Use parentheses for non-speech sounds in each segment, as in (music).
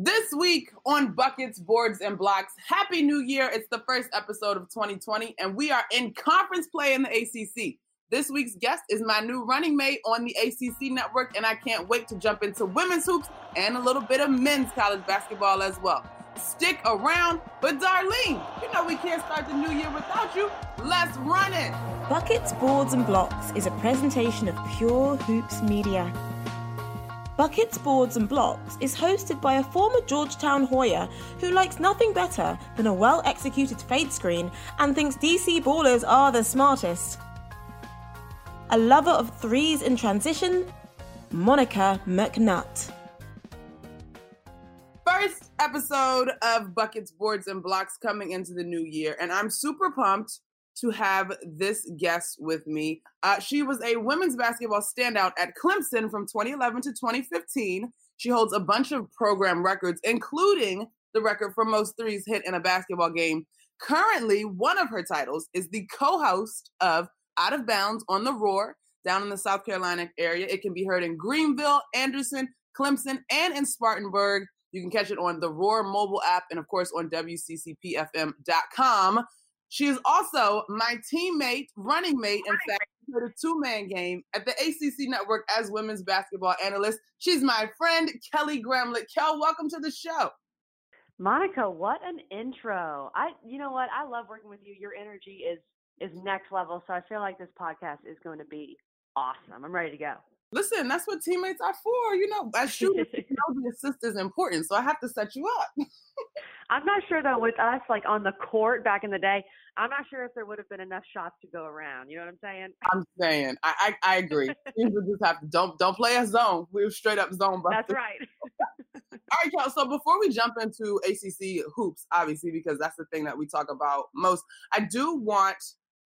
This week on Buckets, Boards, and Blocks, Happy New Year. It's the first episode of 2020, and we are in conference play in the ACC. This week's guest is my new running mate on the ACC network, and I can't wait to jump into women's hoops and a little bit of men's college basketball as well. Stick around, but Darlene, you know we can't start the new year without you. Let's run it. Buckets, Boards, and Blocks is a presentation of Pure Hoops Media. Buckets, Boards and Blocks is hosted by a former Georgetown Hoya who likes nothing better than a well executed fade screen and thinks DC ballers are the smartest. A lover of threes in transition, Monica McNutt. First episode of Buckets, Boards, and Blocks coming into the new year, and I'm super pumped to have this guest with me. Uh, she was a women's basketball standout at Clemson from 2011 to 2015. She holds a bunch of program records, including the record for most threes hit in a basketball game. Currently, one of her titles is the co host of Out of Bounds on the Roar down in the South Carolina area. It can be heard in Greenville, Anderson, Clemson, and in Spartanburg. You can catch it on the Roar mobile app and, of course, on WCCPFM.com. She is also my teammate, running mate, in fact, for the two man game at the ACC Network as women's basketball analyst. She's my friend, Kelly Gramlich. Kel, welcome to the show. Monica, what an intro. I you know what? I love working with you. Your energy is is next level. So I feel like this podcast is going to be awesome. I'm ready to go. Listen, that's what teammates are for. You know, as shooters, (laughs) you know the assist is important. So I have to set you up. (laughs) I'm not sure though with us like on the court back in the day. I'm not sure if there would have been enough shots to go around. You know what I'm saying? I'm saying I I, I agree. (laughs) we just have to don't don't play a zone. We're straight up zone. That's right. All right, y'all. So before we jump into ACC hoops, obviously because that's the thing that we talk about most, I do want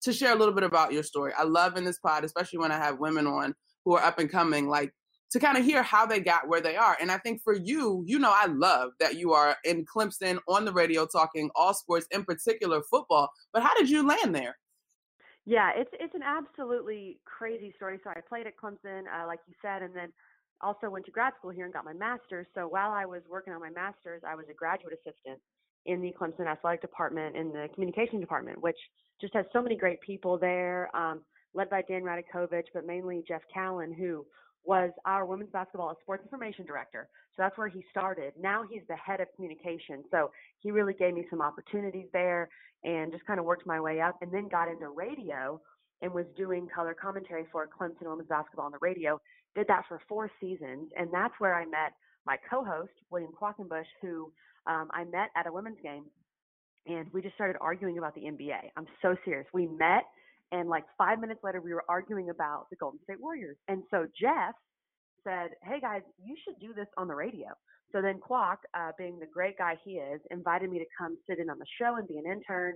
to share a little bit about your story. I love in this pod, especially when I have women on who are up and coming, like to kind of hear how they got where they are. And I think for you, you know, I love that you are in Clemson on the radio talking all sports, in particular football. But how did you land there? Yeah, it's it's an absolutely crazy story. So I played at Clemson, uh, like you said, and then also went to grad school here and got my master's. So while I was working on my master's, I was a graduate assistant in the Clemson athletic department in the communication department, which just has so many great people there, um, led by Dan Radakovich, but mainly Jeff Kallin, who was our women's basketball sports information director. So that's where he started. Now he's the head of communication. So he really gave me some opportunities there and just kind of worked my way up and then got into radio and was doing color commentary for Clemson women's basketball on the radio. Did that for four seasons. And that's where I met my co-host, William Quackenbush, who um, I met at a women's game. And we just started arguing about the NBA. I'm so serious. We met and like five minutes later, we were arguing about the Golden State Warriors. And so Jeff said, Hey guys, you should do this on the radio. So then Quack, uh, being the great guy he is, invited me to come sit in on the show and be an intern.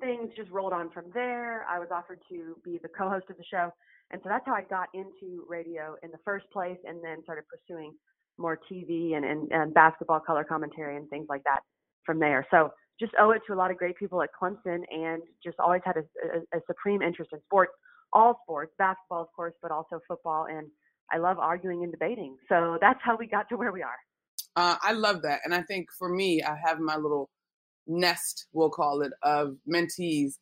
Things just rolled on from there. I was offered to be the co host of the show. And so that's how I got into radio in the first place and then started pursuing more TV and, and, and basketball color commentary and things like that from there. So just owe it to a lot of great people at Clemson and just always had a, a, a supreme interest in sports, all sports, basketball, of course, but also football. And I love arguing and debating. So that's how we got to where we are. Uh, I love that. And I think for me, I have my little nest, we'll call it, of mentees.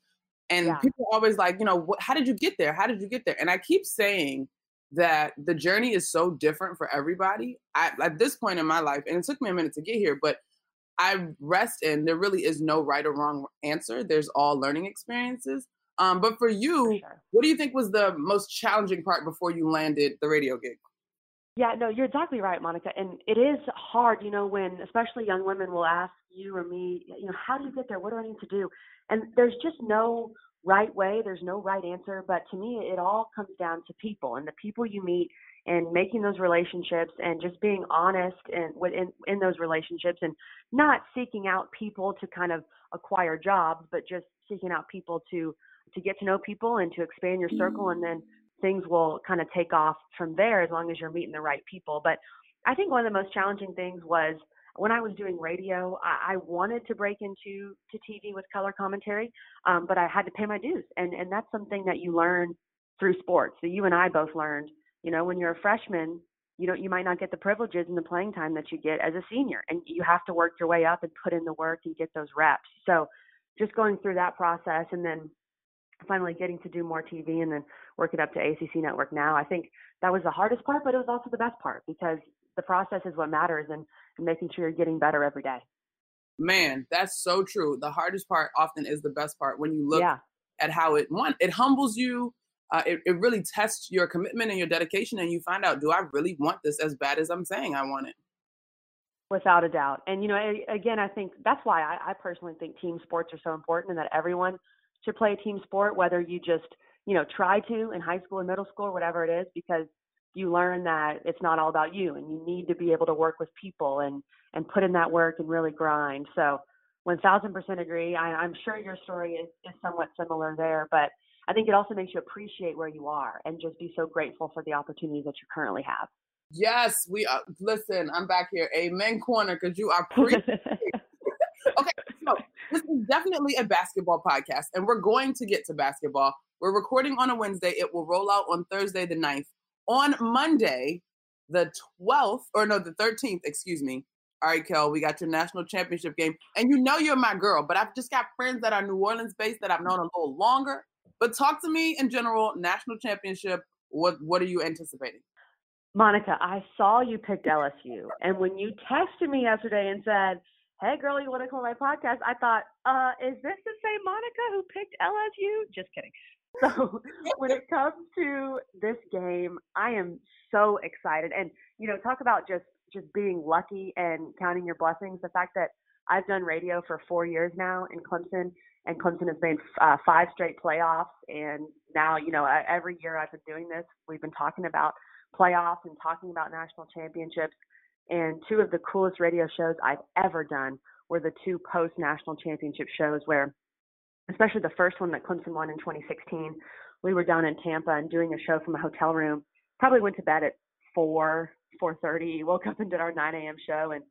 And yeah. people are always like, you know, what, how did you get there? How did you get there? And I keep saying that the journey is so different for everybody. I, at this point in my life, and it took me a minute to get here, but I rest in there really is no right or wrong answer. There's all learning experiences. Um, but for you, for sure. what do you think was the most challenging part before you landed the radio gig? Yeah, no, you're exactly right, Monica. And it is hard, you know, when especially young women will ask you or me, you know, how do you get there? What do I need to do? And there's just no right way, there's no right answer. But to me, it all comes down to people and the people you meet and making those relationships and just being honest and in, in those relationships and not seeking out people to kind of acquire jobs, but just seeking out people to to get to know people and to expand your circle, and then mm-hmm. things will kind of take off from there as long as you're meeting the right people. But I think one of the most challenging things was when I was doing radio, I, I wanted to break into to TV with color commentary, um, but I had to pay my dues, and and that's something that you learn through sports that you and I both learned. You know, when you're a freshman, you know you might not get the privileges and the playing time that you get as a senior, and you have to work your way up and put in the work and get those reps. So, just going through that process, and then finally getting to do more TV, and then work it up to ACC Network now. I think that was the hardest part, but it was also the best part because the process is what matters and, and making sure you're getting better every day. Man, that's so true. The hardest part often is the best part when you look yeah. at how it one it humbles you. Uh, it, it really tests your commitment and your dedication, and you find out, do I really want this as bad as I'm saying I want it? Without a doubt. And, you know, again, I think that's why I, I personally think team sports are so important and that everyone should play a team sport, whether you just, you know, try to in high school and middle school or whatever it is, because you learn that it's not all about you and you need to be able to work with people and and put in that work and really grind. So 1000% agree. I, i'm sure your story is, is somewhat similar there but i think it also makes you appreciate where you are and just be so grateful for the opportunities that you currently have. Yes we are listen i'm back here. Amen corner because you are pre (laughs) okay so this is definitely a basketball podcast and we're going to get to basketball. We're recording on a wednesday. It will roll out on thursday the 9th on Monday, the 12th, or no, the 13th, excuse me. All right, Kel, we got your national championship game. And you know you're my girl, but I've just got friends that are New Orleans based that I've known a little longer. But talk to me in general, national championship, what what are you anticipating? Monica, I saw you picked (laughs) LSU. And when you texted me yesterday and said, Hey girl, you want to call my podcast? I thought, uh, is this the same Monica who picked LSU? Just kidding. (laughs) So when it comes to this game, I am so excited. And you know, talk about just just being lucky and counting your blessings. The fact that I've done radio for four years now in Clemson, and Clemson has made uh, five straight playoffs. And now, you know, every year I've been doing this, we've been talking about playoffs and talking about national championships. And two of the coolest radio shows I've ever done were the two post national championship shows where especially the first one that Clemson won in 2016. We were down in Tampa and doing a show from a hotel room. Probably went to bed at four, 4:30. Woke up and did our 9 a.m. show, and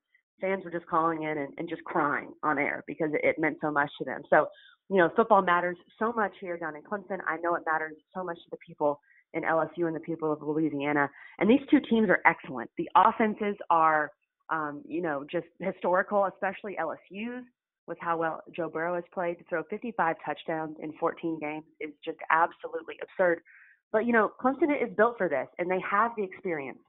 fans were just calling in and, and just crying on air because it, it meant so much to them. So, you know, football matters so much here down in Clemson. I know it matters so much to the people in LSU and the people of Louisiana. And these two teams are excellent. The offenses are, um, you know, just historical, especially LSU's with how well Joe Burrow has played. To throw 55 touchdowns in 14 games is just absolutely absurd. But you know, Clemson is built for this, and they have the experience,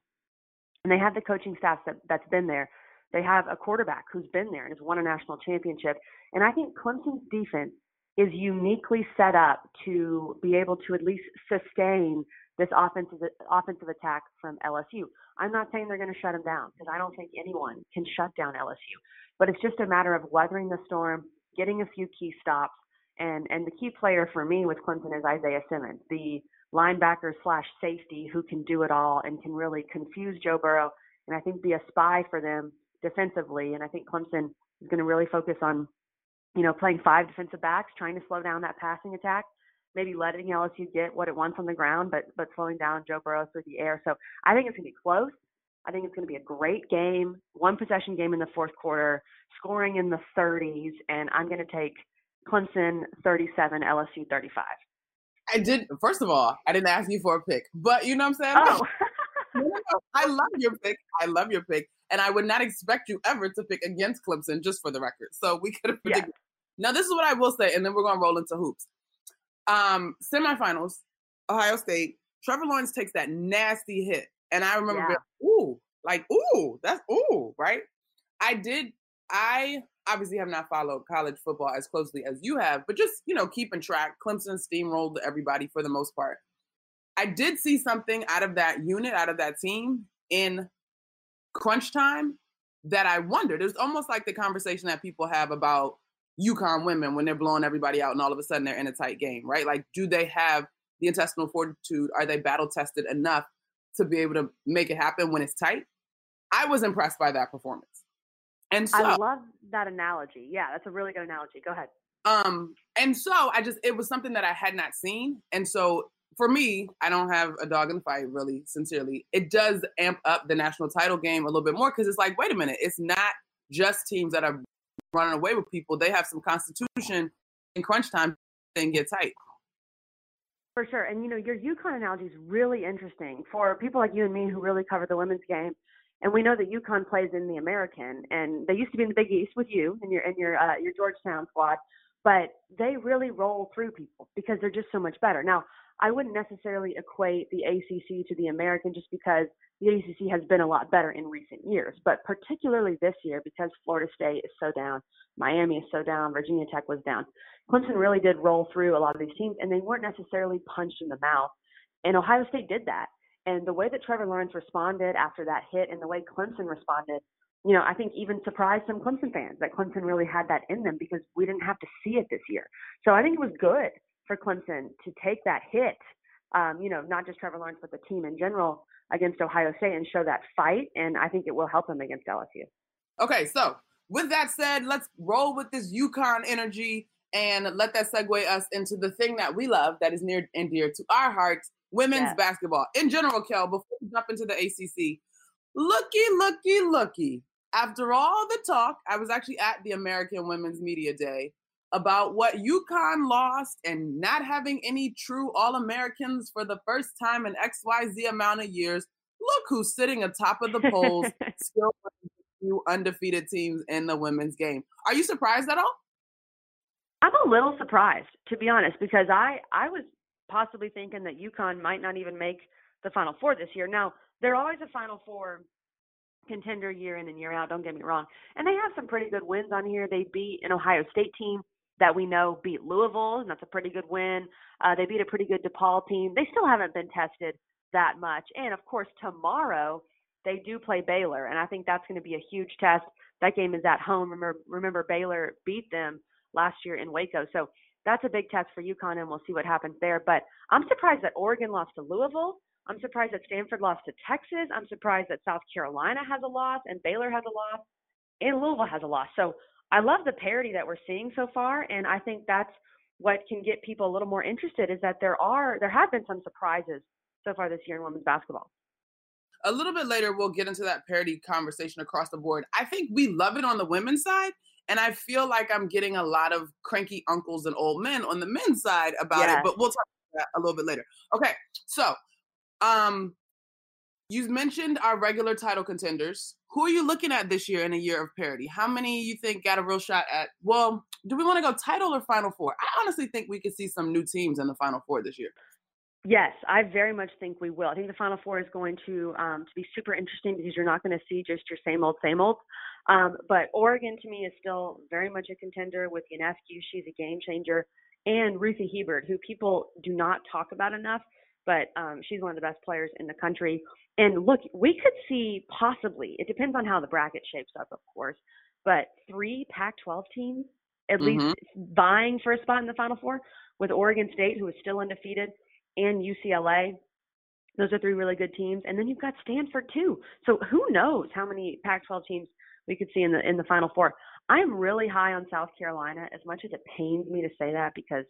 and they have the coaching staff that, that's been there. They have a quarterback who's been there and has won a national championship. And I think Clemson's defense is uniquely set up to be able to at least sustain this offensive offensive attack from LSU. I'm not saying they're going to shut them down because I don't think anyone can shut down LSU. But it's just a matter of weathering the storm, getting a few key stops, and and the key player for me with Clemson is Isaiah Simmons, the linebacker slash safety who can do it all and can really confuse Joe Burrow and I think be a spy for them defensively. And I think Clemson is going to really focus on, you know, playing five defensive backs, trying to slow down that passing attack, maybe letting LSU get what it wants on the ground, but but slowing down Joe Burrow through the air. So I think it's going to be close. I think it's going to be a great game, one possession game in the fourth quarter, scoring in the 30s, and I'm going to take Clemson 37, LSU 35. I did. First of all, I didn't ask you for a pick, but you know what I'm saying. Oh. (laughs) no, no, no. I love your pick. I love your pick, and I would not expect you ever to pick against Clemson, just for the record. So we could have. Yeah. Now this is what I will say, and then we're going to roll into hoops. Um, semifinals, Ohio State. Trevor Lawrence takes that nasty hit and I remember, yeah. being, ooh, like, ooh, that's ooh, right? I did, I obviously have not followed college football as closely as you have, but just, you know, keeping track. Clemson steamrolled everybody for the most part. I did see something out of that unit, out of that team in crunch time that I wondered. It was almost like the conversation that people have about UConn women when they're blowing everybody out and all of a sudden they're in a tight game, right? Like, do they have the intestinal fortitude? Are they battle tested enough to be able to make it happen when it's tight. I was impressed by that performance. And so I love that analogy. Yeah, that's a really good analogy. Go ahead. Um, and so I just it was something that I had not seen. And so for me, I don't have a dog in the fight, really, sincerely. It does amp up the national title game a little bit more because it's like, wait a minute, it's not just teams that are running away with people. They have some constitution in crunch time and get tight. For sure. And you know, your UConn analogy is really interesting for people like you and me who really cover the women's game. And we know that UConn plays in the American, and they used to be in the Big East with you and your and your uh, your Georgetown squad, but they really roll through people because they're just so much better. Now, I wouldn't necessarily equate the ACC to the American just because the ACC has been a lot better in recent years, but particularly this year because Florida State is so down, Miami is so down, Virginia Tech was down. Clemson really did roll through a lot of these teams, and they weren't necessarily punched in the mouth. And Ohio State did that. And the way that Trevor Lawrence responded after that hit and the way Clemson responded, you know, I think even surprised some Clemson fans that Clemson really had that in them because we didn't have to see it this year. So I think it was good for Clemson to take that hit, um, you know, not just Trevor Lawrence, but the team in general against Ohio State and show that fight. And I think it will help them against LSU. Okay, so with that said, let's roll with this UConn energy and let that segue us into the thing that we love that is near and dear to our hearts women's yes. basketball in general, Kel, before we jump into the ACC. Looky, looky, looky. After all the talk, I was actually at the American Women's Media Day about what UConn lost and not having any true All Americans for the first time in XYZ amount of years. Look who's sitting atop of the polls, (laughs) still few undefeated teams in the women's game. Are you surprised at all? I'm a little surprised, to be honest, because I I was possibly thinking that UConn might not even make the Final Four this year. Now they're always a Final Four contender year in and year out. Don't get me wrong, and they have some pretty good wins on here. They beat an Ohio State team that we know beat Louisville, and that's a pretty good win. Uh, they beat a pretty good DePaul team. They still haven't been tested that much, and of course tomorrow they do play Baylor, and I think that's going to be a huge test. That game is at home. Remember, remember Baylor beat them last year in Waco, so that's a big test for UConn, and we'll see what happens there. But I'm surprised that Oregon lost to Louisville. I'm surprised that Stanford lost to Texas. I'm surprised that South Carolina has a loss and Baylor has a loss and Louisville has a loss. So I love the parity that we're seeing so far, and I think that's what can get people a little more interested. Is that there are there have been some surprises so far this year in women's basketball. A little bit later, we'll get into that parity conversation across the board. I think we love it on the women's side, and I feel like I'm getting a lot of cranky uncles and old men on the men's side about yes. it. But we'll talk about that a little bit later. Okay, so um, you mentioned our regular title contenders. Who are you looking at this year in a year of parity? How many you think got a real shot at? Well, do we want to go title or Final Four? I honestly think we could see some new teams in the Final Four this year. Yes, I very much think we will. I think the Final Four is going to um, to be super interesting because you're not going to see just your same old, same old. Um, but Oregon to me is still very much a contender with Ionescu. She's a game changer, and Ruthie Hebard, who people do not talk about enough but um, she's one of the best players in the country. And look, we could see possibly, it depends on how the bracket shapes up, of course, but three Pac 12 teams at mm-hmm. least vying for a spot in the Final Four with Oregon State, who is still undefeated, and UCLA. Those are three really good teams. And then you've got Stanford, too. So who knows how many Pac 12 teams we could see in the in the Final Four. I'm really high on South Carolina, as much as it pains me to say that because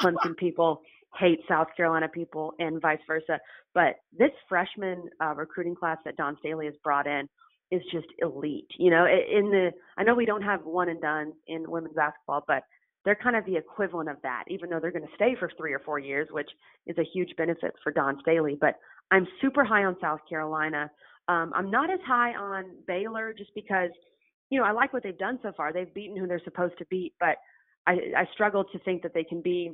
Clemson people hate South Carolina people and vice versa. But this freshman uh, recruiting class that Don Staley has brought in is just elite. You know, in the I know we don't have one and done in women's basketball, but they're kind of the equivalent of that, even though they're going to stay for three or four years, which is a huge benefit for Don Staley. But I'm super high on South Carolina. Um, I'm not as high on Baylor just because, you know, I like what they've done so far. They've beaten who they're supposed to beat, but I, I struggle to think that they can be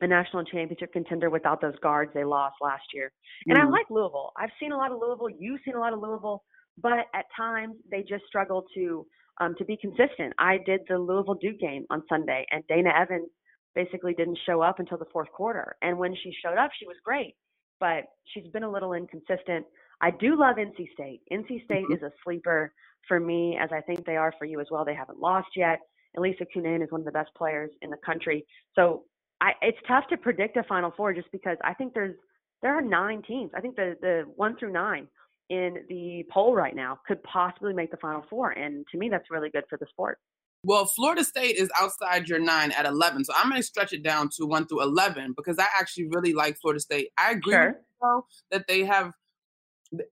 a national championship contender without those guards they lost last year. And mm-hmm. I like Louisville. I've seen a lot of Louisville. You've seen a lot of Louisville, but at times they just struggle to um, to be consistent. I did the Louisville Duke game on Sunday, and Dana Evans basically didn't show up until the fourth quarter. And when she showed up, she was great, but she's been a little inconsistent. I do love NC State. NC State mm-hmm. is a sleeper for me, as I think they are for you as well. They haven't lost yet. Elissa Cunane is one of the best players in the country. So I, it's tough to predict a Final Four just because I think there's there are nine teams. I think the the one through nine in the poll right now could possibly make the Final Four. And to me, that's really good for the sport. Well, Florida State is outside your nine at 11. So I'm going to stretch it down to one through 11 because I actually really like Florida State. I agree sure. though, that they have,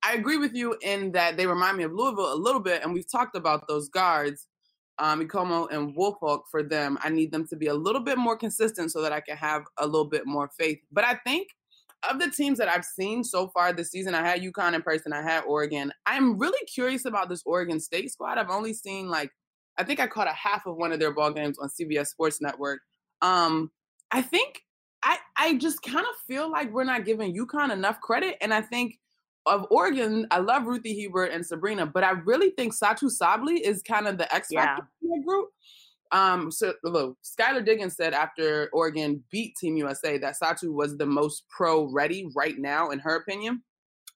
I agree with you in that they remind me of Louisville a little bit. And we've talked about those guards, um, Ekhomu and Woolfolk for them. I need them to be a little bit more consistent so that I can have a little bit more faith. But I think of the teams that I've seen so far this season, I had UConn in person, I had Oregon. I'm really curious about this Oregon State squad. I've only seen like I think I caught a half of one of their ball games on CBS Sports Network. Um, I think I I just kind of feel like we're not giving UConn enough credit, and I think of Oregon, I love Ruthie Hebard and Sabrina, but I really think Satu Sabally is kind of the X factor yeah. group. Um, so look, Skylar Diggins said after Oregon beat Team USA that Satu was the most pro ready right now, in her opinion.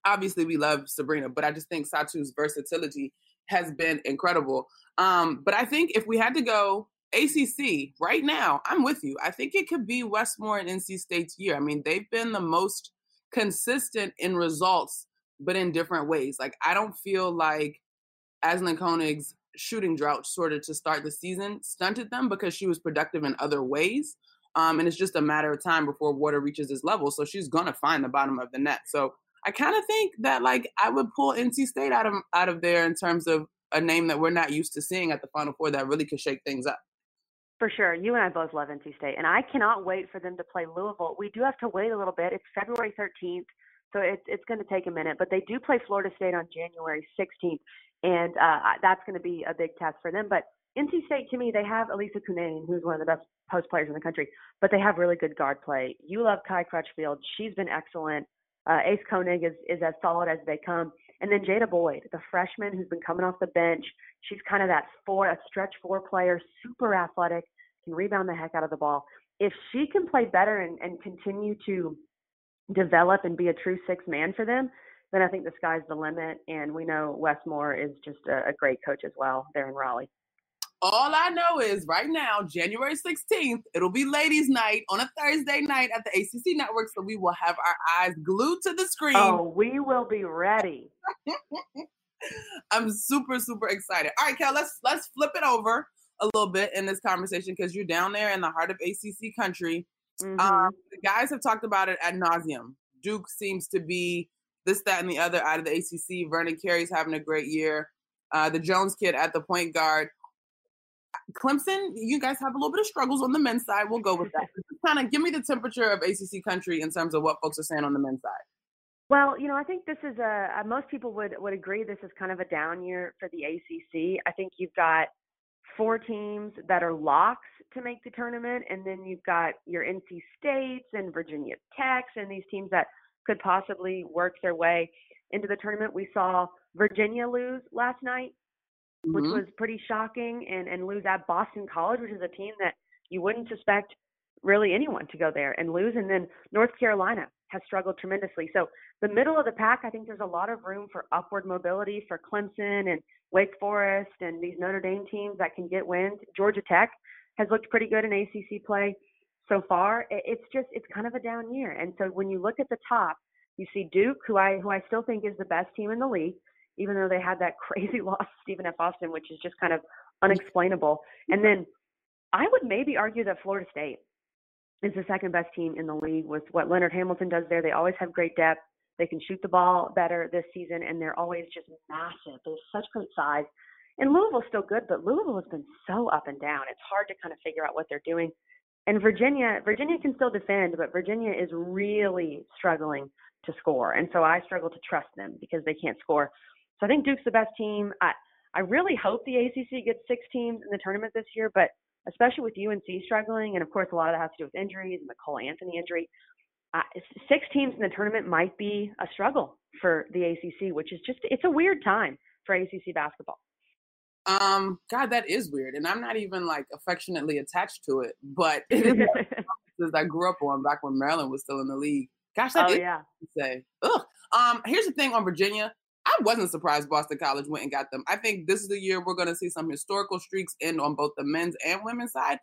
Obviously, we love Sabrina, but I just think Satu's versatility has been incredible. Um, but I think if we had to go ACC right now, I'm with you. I think it could be Wes Moore and NC State's year. I mean, they've been the most consistent in results, but in different ways. Like I don't feel like Aislinn Konig's shooting drought sort of to start the season stunted them because she was productive in other ways. Um, and it's just a matter of time before water reaches this level. So she's gonna find the bottom of the net. So I kind of think that like I would pull NC State out of out of there in terms of a name that we're not used to seeing at the Final Four that really could shake things up. For sure. You and I both love NC State, and I cannot wait for them to play Louisville. We do have to wait a little bit. It's February 13th, so it's it's going to take a minute. But they do play Florida State on January 16th, and uh, that's going to be a big test for them. But NC State, to me, they have Elissa Cunane, who's one of the best post players in the country, but they have really good guard play. You love Kai Crutchfield. She's been excellent. Uh, Ace Konig is, is as solid as they come. And then Jada Boyd, the freshman who's been coming off the bench. She's kind of that four, a stretch four player, super athletic, can rebound the heck out of the ball. If she can play better and, and continue to develop and be a true six man for them, then I think the sky's the limit. And we know Wes Moore is just a, a great coach as well there in Raleigh. All I know is right now, January 16th, it'll be ladies' night on a Thursday night at the ACC network. So we will have our eyes glued to the screen. Oh, we will be ready. (laughs) I'm super, super excited. All right, Kel, let's let's flip it over a little bit in this conversation because you're down there in the heart of ACC country. Mm-hmm. Um, the guys have talked about it ad nauseum. Duke seems to be this, that, and the other out of the ACC. Vernon Carey's having a great year. Uh, the Jones kid at the point guard. Clemson, you guys have a little bit of struggles on the men's side. We'll go with that. (laughs) kind of give me the temperature of ACC country in terms of what folks are saying on the men's side. Well, you know, I think this is a, a most people would would agree this is kind of a down year for the ACC. I think you've got four teams that are locks to make the tournament, and then you've got your NC States and Virginia Techs and these teams that could possibly work their way into the tournament. We saw Virginia lose last night mm-hmm. which was pretty shocking, and and lose at Boston College, which is a team that you wouldn't suspect really anyone to go there and lose. And then North Carolina has struggled tremendously. So the middle of the pack, I think there's a lot of room for upward mobility for Clemson and Wake Forest and these Notre Dame teams that can get wins. Georgia Tech has looked pretty good in ACC play so far. It's just it's kind of a down year. And so when you look at the top, you see Duke, who I who I still think is the best team in the league even though they had that (laughs) crazy loss to Stephen F. Austin, which is just kind of unexplainable. And then I would maybe argue that Florida State is the second best team in the league with what Leonard Hamilton does there. They always have great depth. They can shoot the ball better this season, and they're always just massive. They have such great size. And Louisville's still good, but Louisville has been so up and down. It's hard to kind of figure out what they're doing. And Virginia, Virginia can still defend, but Virginia is really struggling to score. And so I struggle to trust them because they can't score. So I think Duke's the best team. I I really hope the ACC gets six teams in the tournament this year, but especially with UNC struggling, and of course a lot of that has to do with injuries and the Cole Anthony injury. Uh, six teams in the tournament might be a struggle for the ACC, which is just it's a weird time for ACC basketball. Um, God, that is weird, and I'm not even like affectionately attached to it, but (laughs) it is I grew up on back when Maryland was still in the league. Gosh, that oh, is yeah. say. Ugh. Um, here's the thing on Virginia. I wasn't surprised Boston College went and got them. I think this is the year we're going to see some historical streaks end on both the men's and women's side.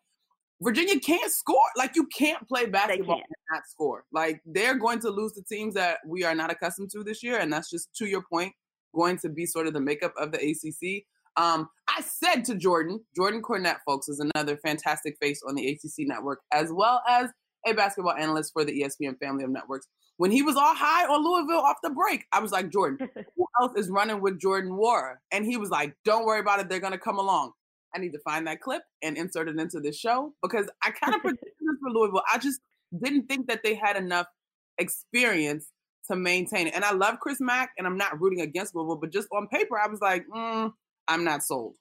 Virginia can't score. Like you can't play basketball can't. and not score. Like they're going to lose the teams that we are not accustomed to this year, and that's just to your point. going to be sort of the makeup of the ACC. Um, I said to Jordan, Jordan Cornette, folks, is another fantastic face on the ACC network, as well as a basketball analyst for the ESPN family of networks. When he was all high on Louisville off the break, I was like, Jordan, (laughs) who else is running with Jordan Nwora? And he was like, don't worry about it. They're going to come along. I need to find that clip and insert it into the show because I kind of (laughs) predicted this for Louisville. I just didn't think that they had enough experience to maintain it. And I love Chris Mack, and I'm not rooting against Louisville, but just on paper, I was like, mm, I'm not sold.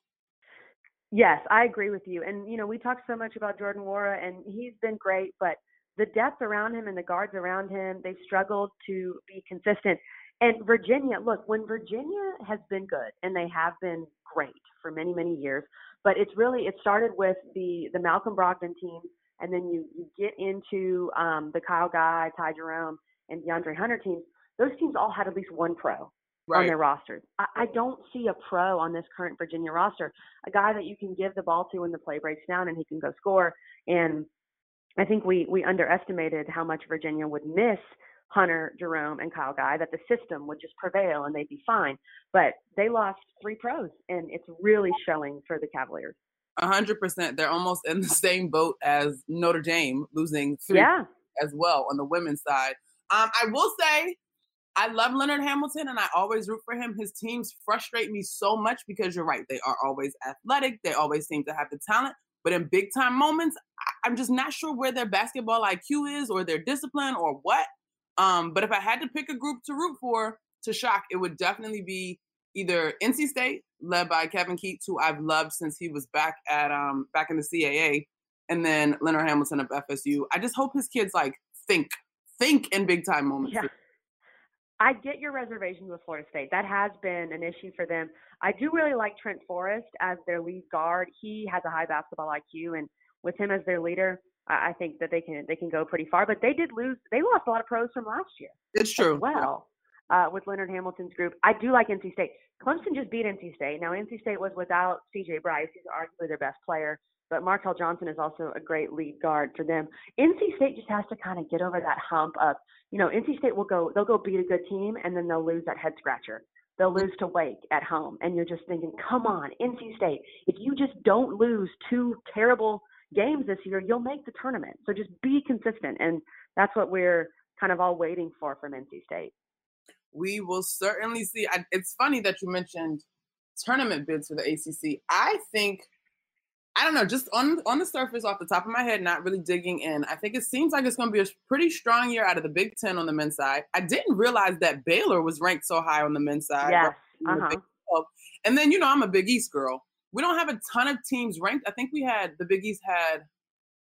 Yes, I agree with you. And you know, we talked so much about Jordan Nwora, and he's been great, but the depth around him and the guards around him, they struggled to be consistent. And Virginia, look, when Virginia has been good, and they have been great for many, many years, but it's really it started with the the Malcolm Brogdon team, and then you you get into um, the Kyle Guy, Ty Jerome, and DeAndre Hunter teams. Those teams all had at least one pro right. on their rosters. I, I don't see a pro on this current Virginia roster, a guy that you can give the ball to when the play breaks down and he can go score. And I think we we underestimated how much Virginia would miss Hunter, Jerome, and Kyle Guy, that the system would just prevail and they'd be fine. But they lost three pros, and it's really showing for the Cavaliers. A hundred percent. They're almost in the same boat as Notre Dame, losing three yeah. as well on the women's side. Um, I will say, I love Leonard Hamilton, and I always root for him. His teams frustrate me so much because you're right; they are always athletic. They always seem to have the talent, but in big time moments, I'm just not sure where their basketball IQ is, or their discipline, or what. Um, but if I had to pick a group to root for to shock, it would definitely be either NC State, led by Kevin Keatts, who I've loved since he was back at um back in the CAA, and then Leonard Hamilton of FSU. I just hope his kids like think, think in big time moments. Yeah. I get your reservations with Florida State. That has been an issue for them. I do really like Trent Forrest as their lead guard. He has a high basketball IQ, and with him as their leader, I think that they can they can go pretty far. But they did lose. They lost a lot of pros from last year. It's true. well, uh, with Leonard Hamilton's group, I do like NC State. Clemson just beat NC State. Now NC State was without C.J. Bryce. who's arguably their best player. But Markell Johnson is also a great lead guard for them. NC State just has to kind of get over that hump of, you know, NC State will go, they'll go beat a good team and then they'll lose that head scratcher. They'll lose to Wake at home. And you're just thinking, come on, NC State, if you just don't lose two terrible games this year, you'll make the tournament. So just be consistent. And that's what we're kind of all waiting for from NC State. We will certainly see. It's funny that you mentioned tournament bids for the ACC. I think I don't know, just on on the surface, off the top of my head, not really digging in. I think it seems like it's going to be a pretty strong year out of the Big Ten on the men's side. I didn't realize that Baylor was ranked so high on the men's side. Yes. Uh-huh. And then you know I'm a Big East girl, we don't have a ton of teams ranked. I think we had the Big East had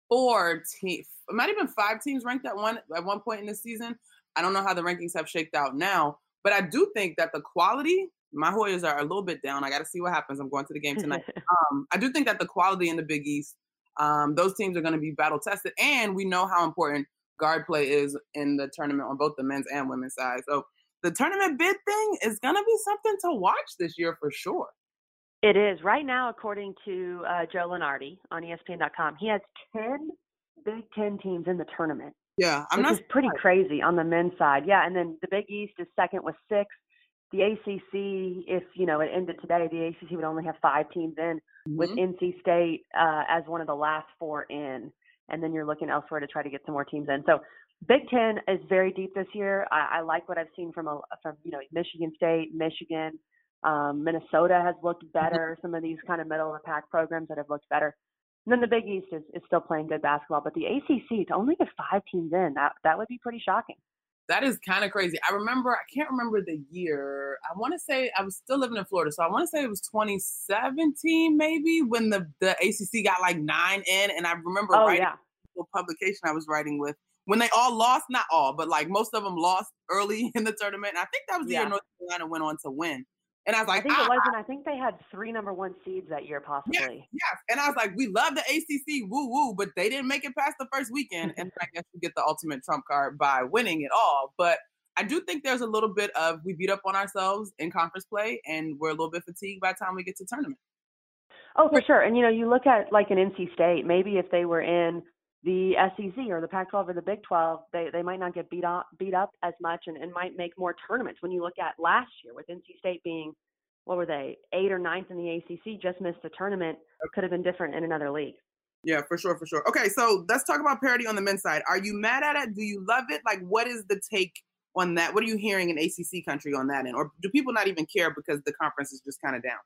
four teams, it might have been five teams ranked at one at one point in the season. I don't know how the rankings have shaked out now, but I do think that the quality. My Hoyas are a little bit down. I got to see what happens. I'm going to the game tonight. (laughs) um, I do think that the quality in the Big East, um, those teams are going to be battle tested, and we know how important guard play is in the tournament on both the men's and women's side. So the tournament bid thing is going to be something to watch this year for sure. It is right now, according to uh, Joe Lunardi on ESPN.com. He has ten Big Ten teams in the tournament. Yeah, I'm which not. Is pretty crazy on the men's side. Yeah, and then the Big East is second with six. The ACC, if you know it ended today, the ACC would only have five teams in, mm-hmm. with NC State uh, as one of the last four in, and then you're looking elsewhere to try to get some more teams in. So Big Ten is very deep this year. I, I like what I've seen from a, from you know Michigan State, Michigan. Um, Minnesota has looked mm-hmm. better. (laughs) Some of these kind of middle of the pack programs that have looked better. And then the Big East is, is still playing good basketball, but the ACC to only get five teams in that that would be pretty shocking. That is kind of crazy. I remember, I can't remember the year. I want to say I was still living in Florida, so I want to say it was 2017, maybe when the the ACC got like nine in, and I remember oh, writing yeah. publication I was writing with when they all lost, not all, but like most of them lost early (laughs) in the tournament. And I think that was the yeah. year North Carolina went on to win. And I was like, I think ah, it wasn't. I think they had three number one seeds that year, possibly. Yeah, yeah. And I was like, we love the ACC, woo woo, but they didn't make it past the first weekend. and I guess you get the ultimate trump card by winning it all. But I do think there's a little bit of we beat up on ourselves in conference play, and we're a little bit fatigued by the time we get to tournament. Oh, for sure. And you know, you look at like an NC State. Maybe if they were in the SEC or the Pac-12 or the Big 12, they they might not get beat up beat up as much and, and might make more tournaments. When you look at last year with NC State being what were they eight or ninth in the ACC, just missed the tournament, could have been different in another league. Yeah, for sure, for sure. Okay, so let's talk about parity on the men's side. Are you mad at it? Do you love it? Like, what is the take on that? What are you hearing in ACC country on that end, or do people not even care because the conference is just kind of down?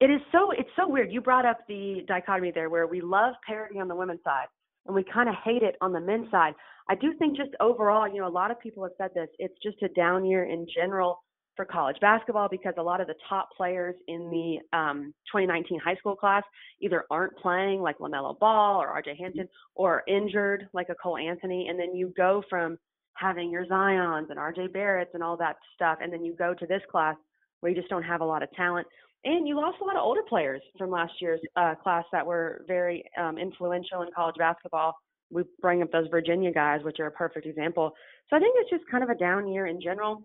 It is so it's so weird. You brought up the dichotomy there, where we love parity on the women's side and we kind of hate it on the men's side. I do think just overall, you know, a lot of people have said this. It's just a down year in general for college basketball because a lot of the top players in the um, 2019 high school class either aren't playing, like LaMelo Ball or RJ Hampton, or injured, like a Cole Anthony. And then you go from having your Zions and RJ Barretts and all that stuff, and then you go to this class where you just don't have a lot of talent. And you lost a lot of older players from last year's uh, class that were very um, influential in college basketball. We bring up those Virginia guys, which are a perfect example. So I think it's just kind of a down year in general.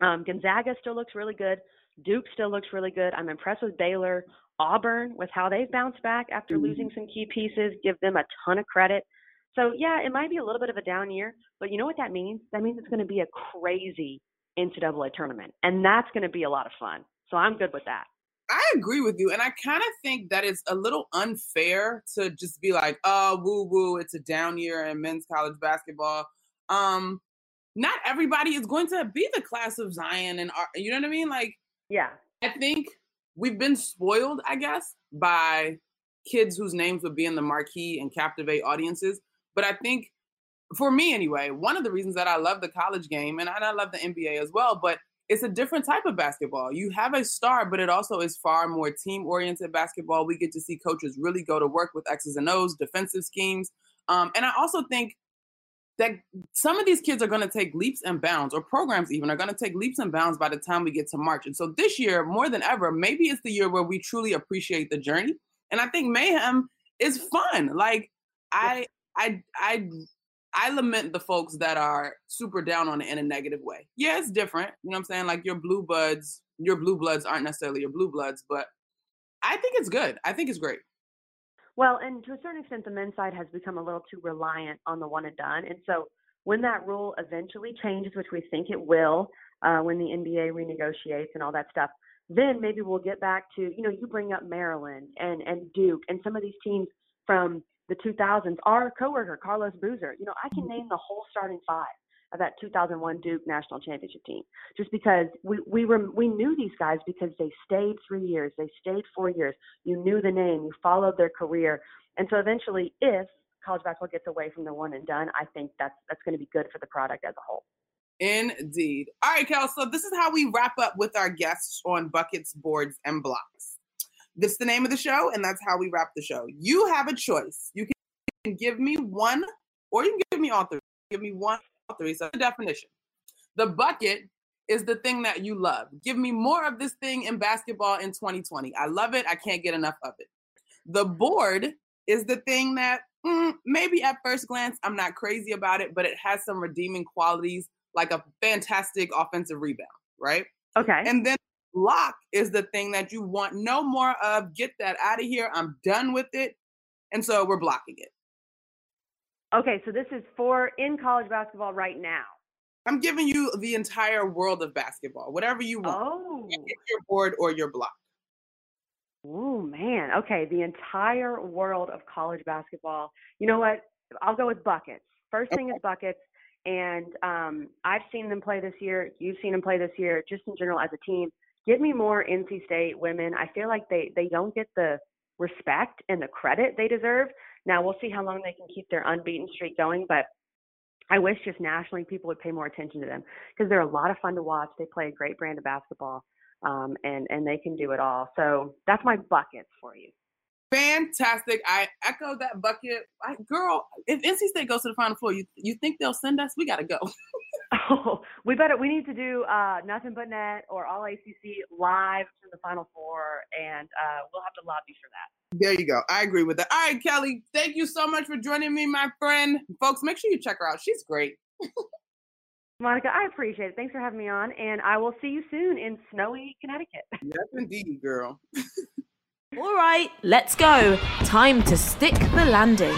Um, Gonzaga still looks really good. Duke still looks really good. I'm impressed with Baylor. Auburn, with how they've bounced back after mm-hmm. losing some key pieces, give them a ton of credit. So, yeah, it might be a little bit of a down year, but you know what that means? That means it's going to be a crazy NCAA tournament, and that's going to be a lot of fun. So, I'm good with that. I agree with you. And I kind of think that it's a little unfair to just be like, oh, woo woo, it's a down year in men's college basketball. Um, not everybody is going to be the class of Zion and you know what I mean? Like, yeah, I think we've been spoiled, I guess, by kids whose names would be in the marquee and captivate audiences. But I think for me anyway, one of the reasons that I love the college game and I love the NBA as well, but it's a different type of basketball. You have a star, but it also is far more team oriented basketball. We get to see coaches really go to work with X's and O's, defensive schemes. Um, and I also think that some of these kids are going to take leaps and bounds, or programs even are going to take leaps and bounds by the time we get to March. And so this year, more than ever, maybe it's the year where we truly appreciate the journey. And I think mayhem is fun. Like I, I, I I lament the folks that are super down on it in a negative way. Yeah, it's different. You know what I'm saying? Like your blue buds, your blue bloods aren't necessarily your blue bloods, but I think it's good. I think it's great. Well, and to a certain extent, the men's side has become a little too reliant on the one and done. And so when that rule eventually changes, which we think it will, uh, when the NBA renegotiates and all that stuff, then maybe we'll get back to, you know, you bring up Maryland and, and Duke and some of these teams from the 2000s. Our coworker, Carlos Boozer, you know, I can mm-hmm. name the whole starting five of that 2001 Duke national championship team, just because we we were we knew these guys because they stayed three years, they stayed four years. You knew the name, you followed their career, and so eventually, if college basketball gets away from the one and done, I think that's that's going to be good for the product as a whole. Indeed. All right, Kel. So this is how we wrap up with our guests on buckets, boards, and blocks. This is the name of the show, and that's how we wrap the show. You have a choice. You can give me one, or you can give me all three. Give me one, all three. So the definition. The bucket is the thing that you love. Give me more of this thing in basketball in 2020. I love it. I can't get enough of it. The board is the thing that mm, maybe at first glance I'm not crazy about it, but it has some redeeming qualities like a fantastic offensive rebound, right? Okay. And then block is the thing that you want no more of. Get that out of here. I'm done with it. And so we're blocking it. Okay, so this is for in college basketball right now. I'm giving you the entire world of basketball, whatever you want. Oh. Your board or your block. Oh, man. Okay, the entire world of college basketball. You know what? I'll go with buckets. First thing okay. is buckets. And um, I've seen them play this year. You've seen them play this year, just in general as a team give me more NC State women. I feel like they they don't get the respect and the credit they deserve. Now we'll see how long they can keep their unbeaten streak going, but I wish just nationally people would pay more attention to them because they're a lot of fun to watch. They play a great brand of basketball, um, and and they can do it all. So that's my buckets for you. Fantastic. I echo that bucket. I, girl, if NC State goes to the Final Four, you you think they'll send us? We got to go. (laughs) (laughs) we better. We need to do uh, nothing but net or all ACC live to the Final Four, and uh, we'll have to lobby for that. There you go. I agree with that. All right, Kelly. Thank you so much for joining me, my friend. Folks, make sure you check her out. She's great. (laughs) Monica, I appreciate it. Thanks for having me on, and I will see you soon in snowy Connecticut. (laughs) Yes, indeed, girl. All right, let's go. Time to stick the landing.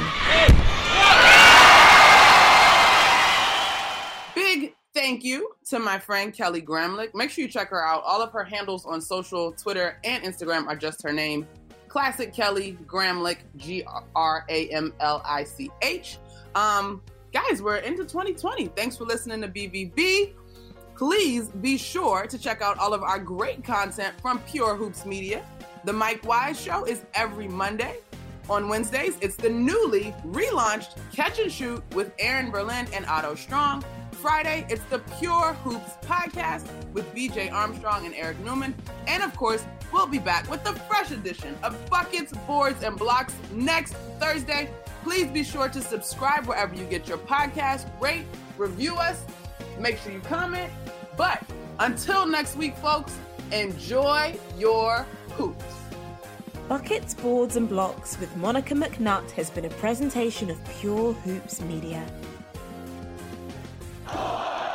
Thank you to my friend Kelly Gramlich. Make sure you check her out. All of her handles on social, Twitter, and Instagram are just her name. Classic Kelly Gramlich, G R A M L I C H. Um, guys, we're into 2020. Thanks for listening to BVB. Please be sure to check out all of our great content from Pure Hoops Media. The Mike Wise Show is every Monday. On Wednesdays, it's the newly relaunched Catch and Shoot with Aaron Berlin and Otto Strong. Friday, it's the Pure Hoops podcast with BJ Armstrong and Eric Newman. And of course, we'll be back with the fresh edition of Buckets, Boards, and Blocks next Thursday. Please be sure to subscribe wherever you get your podcast, rate, review us, make sure you comment. But until next week, folks, enjoy your hoops. Buckets, Boards and Blocks with Monica McNutt has been a presentation of Pure Hoops Media. Forward!